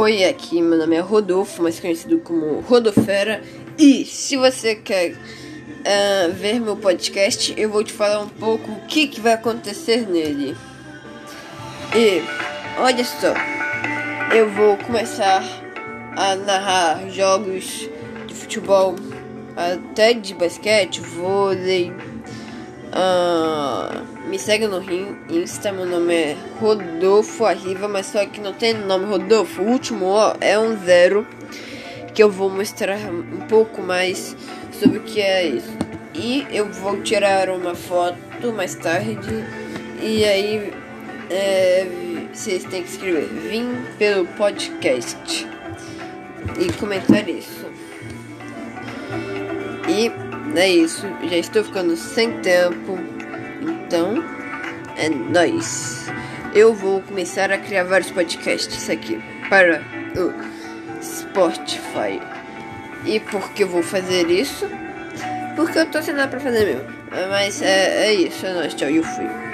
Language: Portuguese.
Oi, aqui meu nome é Rodolfo, mais conhecido como Rodofera. E se você quer uh, ver meu podcast, eu vou te falar um pouco o que, que vai acontecer nele. E olha só, eu vou começar a narrar jogos de futebol, até de basquete, vôlei. Uh, segue no Insta, meu nome é Rodolfo Arriva, mas só que não tem nome Rodolfo. O último O é um zero, que eu vou mostrar um pouco mais sobre o que é isso. E eu vou tirar uma foto mais tarde, e aí é, vocês têm que escrever Vim pelo podcast e comentar isso. E é isso, já estou ficando sem tempo. Então, é nóis. Eu vou começar a criar vários podcasts aqui para o Spotify. E por que eu vou fazer isso? Porque eu tô sem nada pra fazer mesmo. Mas é, é isso, é nóis, tchau, eu fui.